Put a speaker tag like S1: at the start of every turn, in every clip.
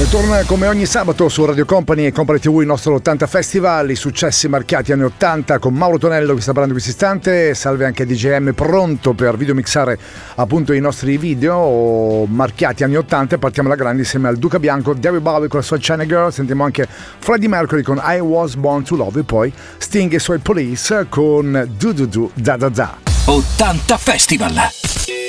S1: E torna come ogni sabato su Radio Company e Company TV il nostro 80 Festival, i successi marchiati anni 80 con Mauro Tonello che sta parlando in questo istante, salve anche DJM pronto per videomixare appunto i nostri video marchiati anni 80 e partiamo alla grande insieme al Duca Bianco, David Bowie con la sua China Girl, sentiamo anche Freddie Mercury con I Was Born to Love e poi Sting e i suoi Police con Du Du Du Da Da Da.
S2: 80 Festival.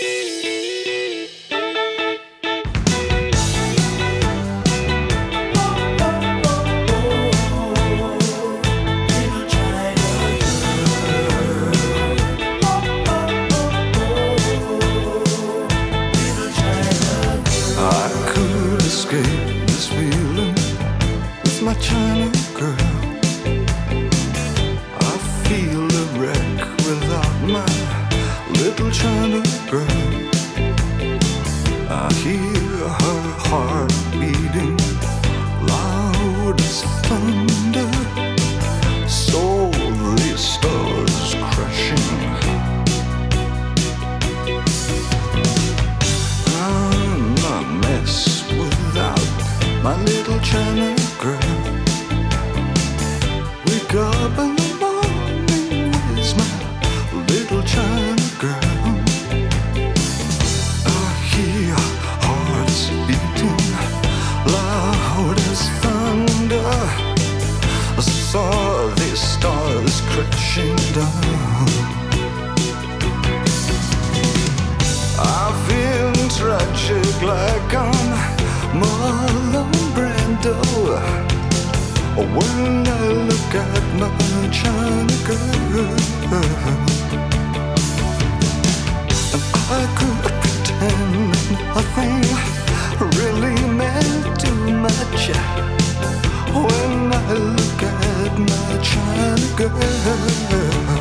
S3: Hear her heart beating loud as thunder. So the stars crashing. I'm a mess without my little. Wake up in When I look at my China girl I could pretend nothing really meant too much. When I look at my China girl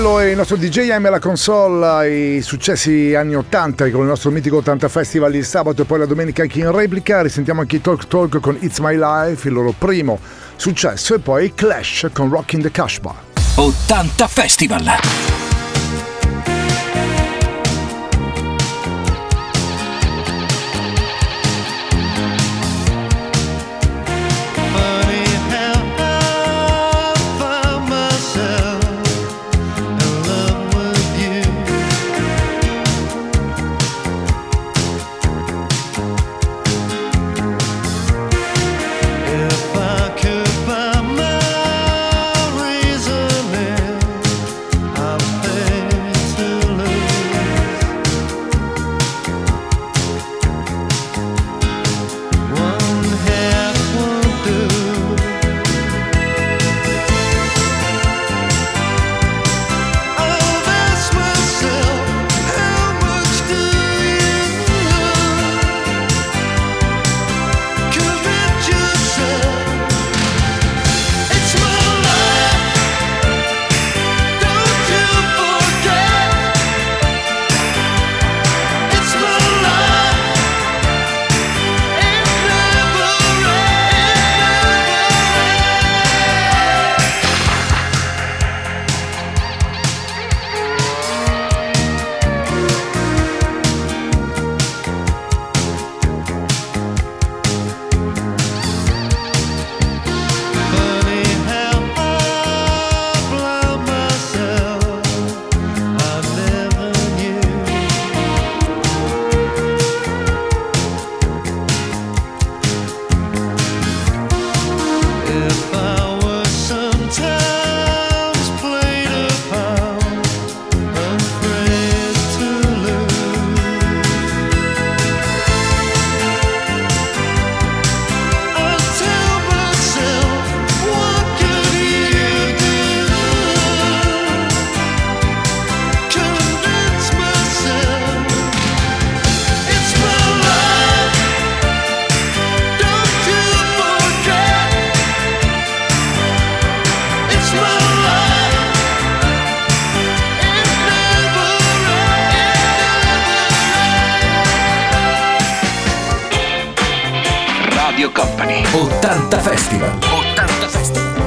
S1: Mello e il nostro DJ M alla console, i successi anni 80 con il nostro mitico 80 Festival il sabato e poi la domenica anche in replica, risentiamo anche i Talk Talk con It's My Life, il loro primo successo e poi Clash con Rockin' the Cashbar.
S4: 80 Festival! Company 80 Festival 80 Festival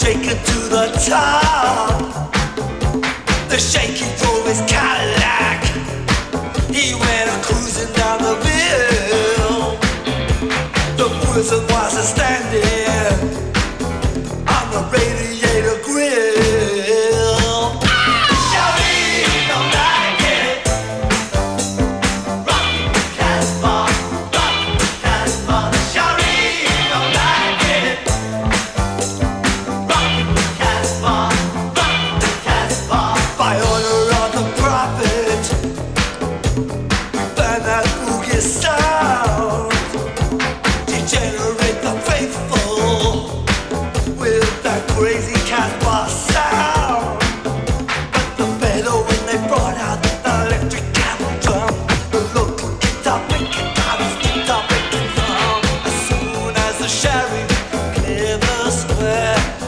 S5: Shaken to the top. The shaking drove his Cadillac. He went cruising down the hill. The prison was a standing. Baby. over.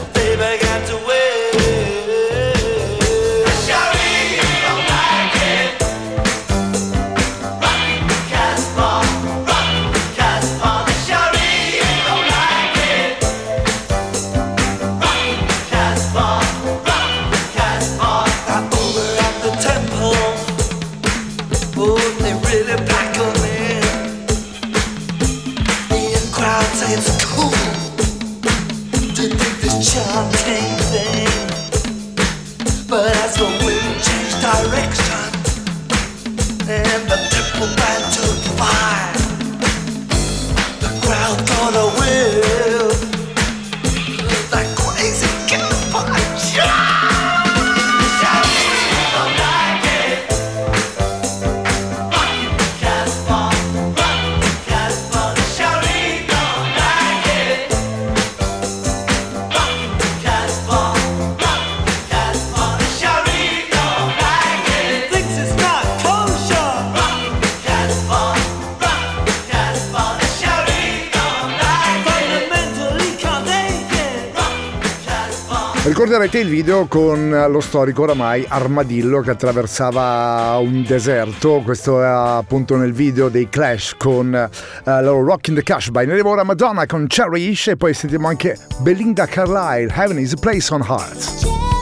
S1: Ricorderete il video con lo storico oramai armadillo che attraversava un deserto, questo è appunto nel video dei Clash con uh, Rock in the Cash by Nerevora Madonna con Cherish e poi sentiamo anche Belinda Carlisle, Heaven is a Place on Hearts.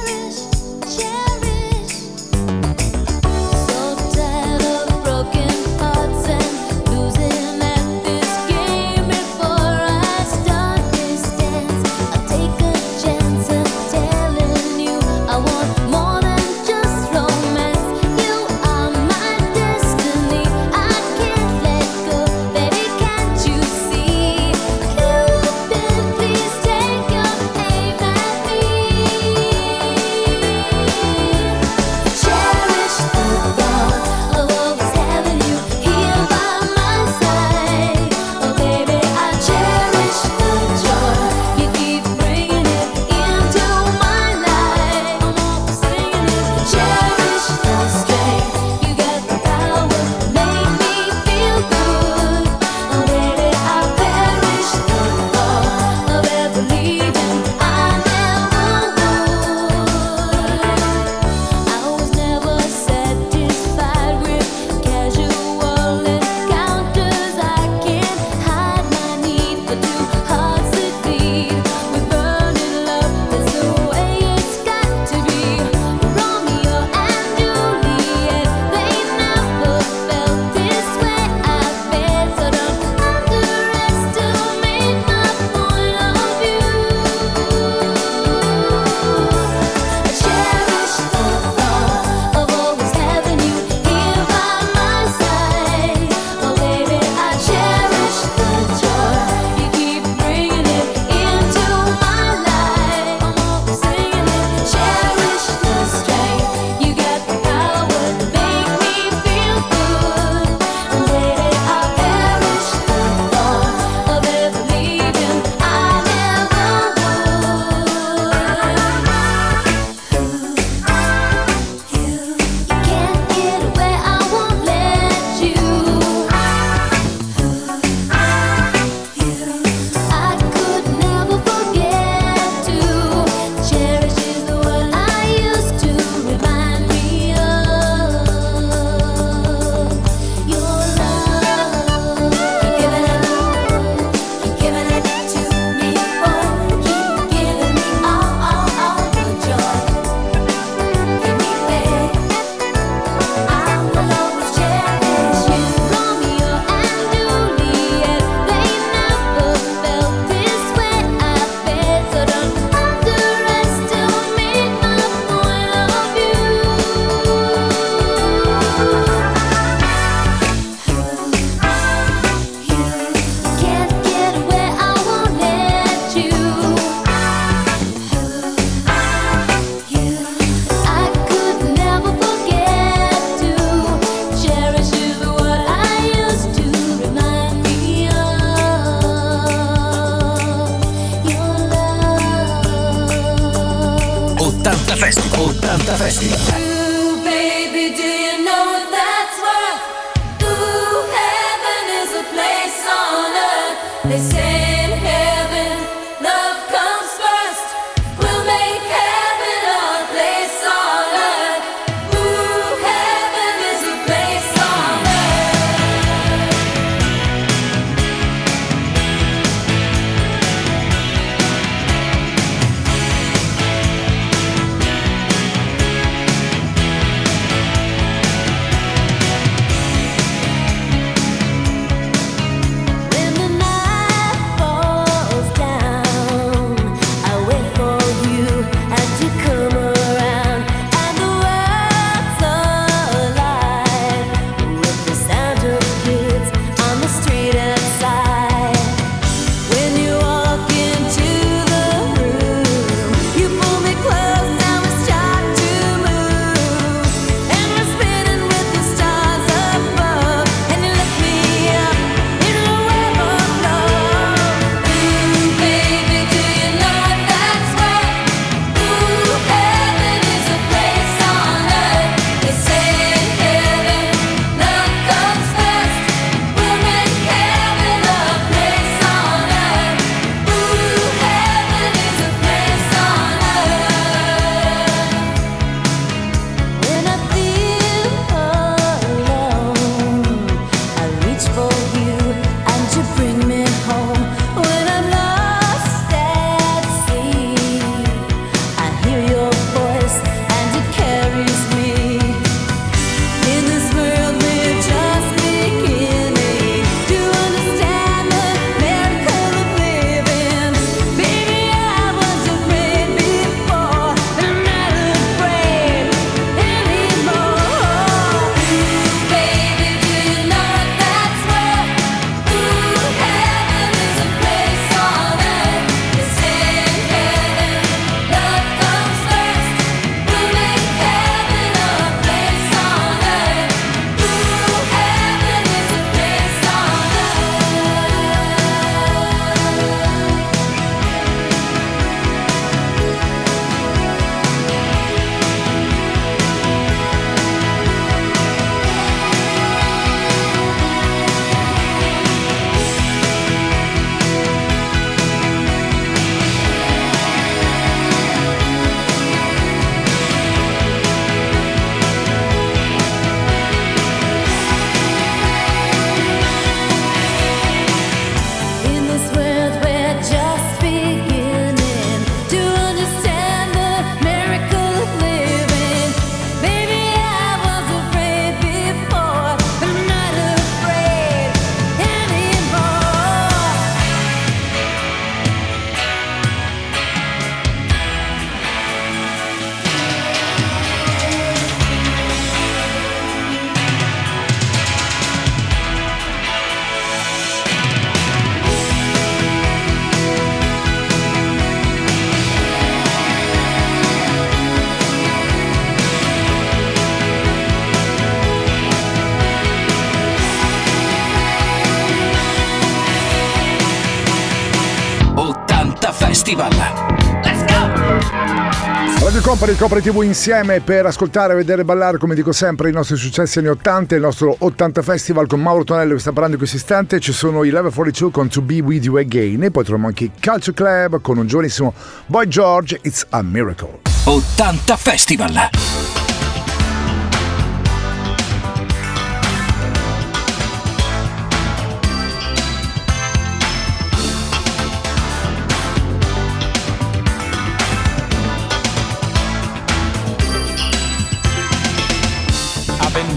S1: Radio Company e Company TV insieme per ascoltare, vedere e ballare, come dico sempre, i nostri successi anni 80, il nostro 80 Festival con Mauro Tonello che sta parlando in questo istante, ci sono i Level 42 con To Be With You Again e poi troviamo anche il Culture Club con un giovanissimo Boy George, It's a Miracle.
S4: 80 Festival.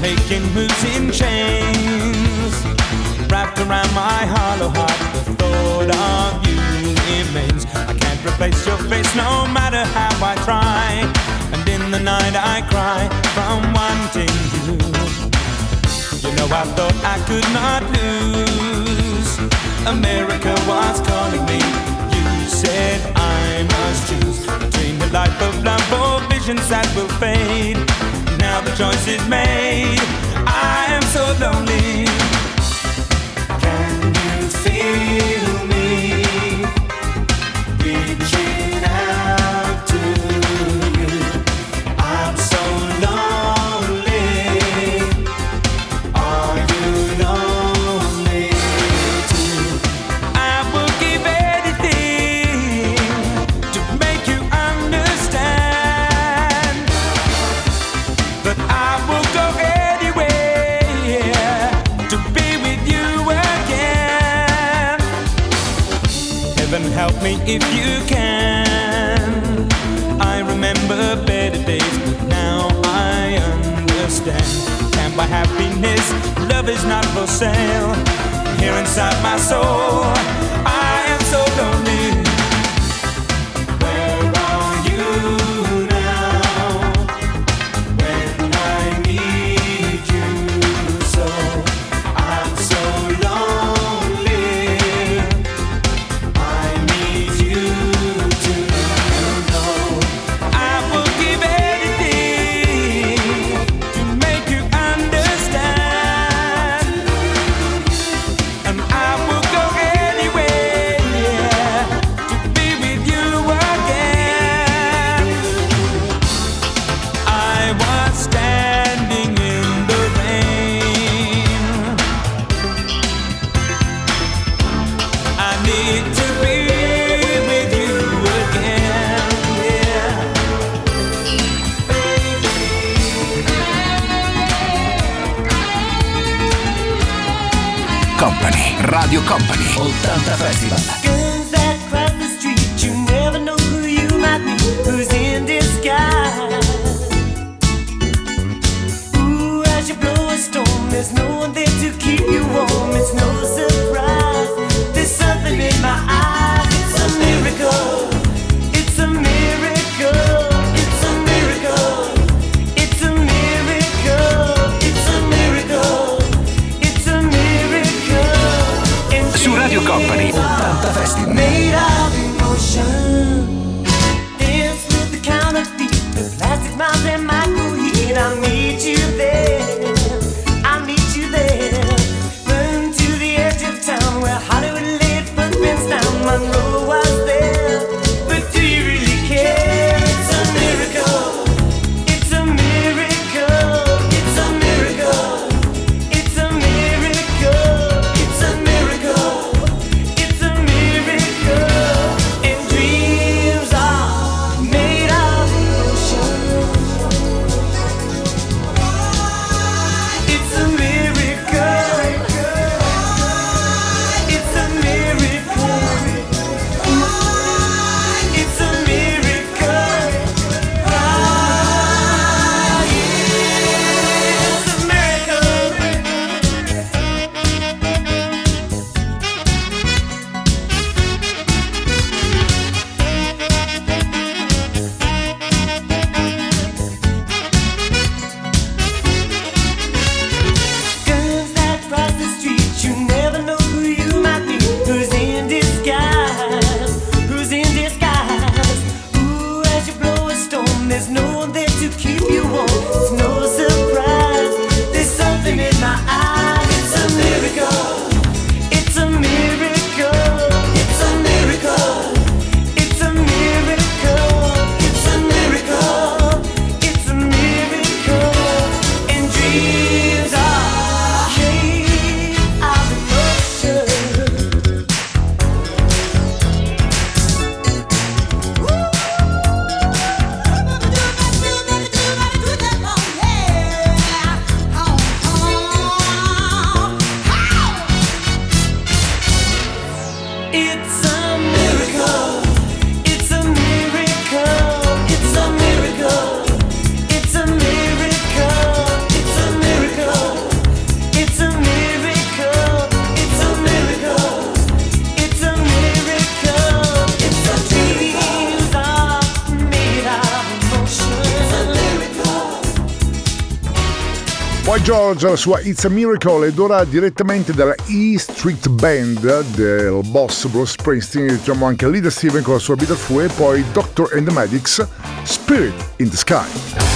S6: I've moves in chains, wrapped around my hollow heart. The thought of you remains. I can't replace your face no matter how I try. And in the night I cry from wanting you. You know I thought I could not lose. America was calling me. You said I must choose between the life of love or visions that will fade. Now the choice is made. I am so lonely. Can you feel
S7: George, la sua It's a Miracle ed ora direttamente dalla E Street Band del boss Bruce Springsteen, diciamo anche leader Steven con la sua Bitterfue e poi Doctor and the Medics, Spirit in the Sky.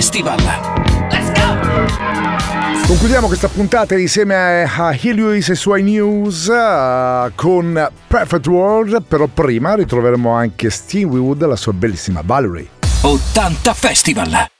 S8: Festival.
S1: Concludiamo questa puntata insieme a Helios e suoi news uh, con Perfect World, però prima ritroveremo anche Steve Wood e la sua bellissima Valerie.
S8: 80 Festival!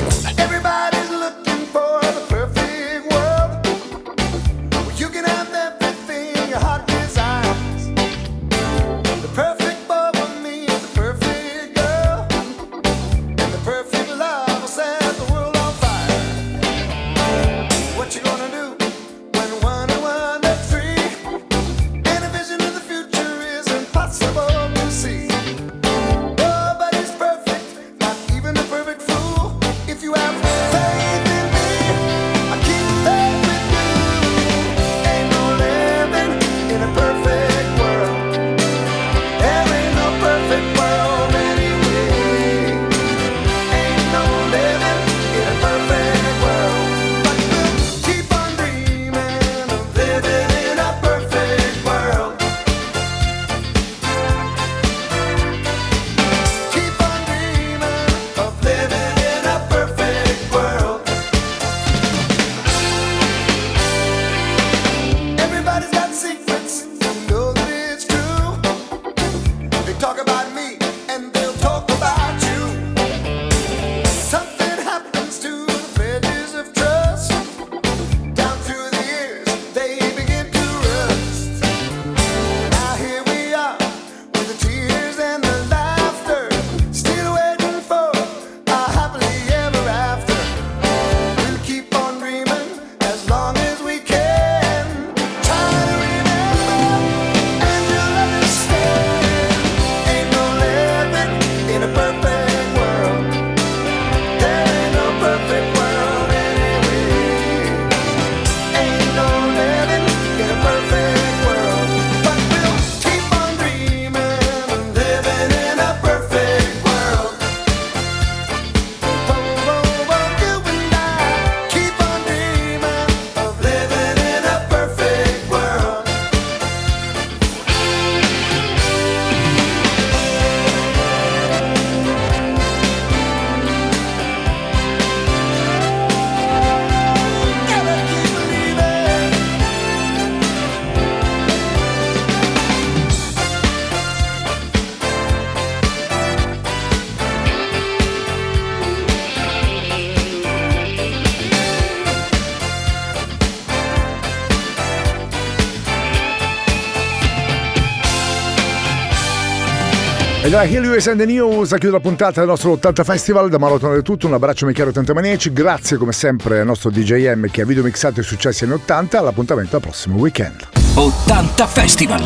S9: allora Here Lewis and the
S1: News chiude la puntata del nostro 80 Festival da Maratona del tutto un abbraccio Michele 80 Manieci grazie come sempre al nostro DJM che ha videomixato i successi anni 80 all'appuntamento al prossimo weekend.
S7: 80 Festival.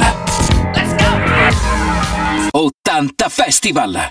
S7: Let's go 80 Festival.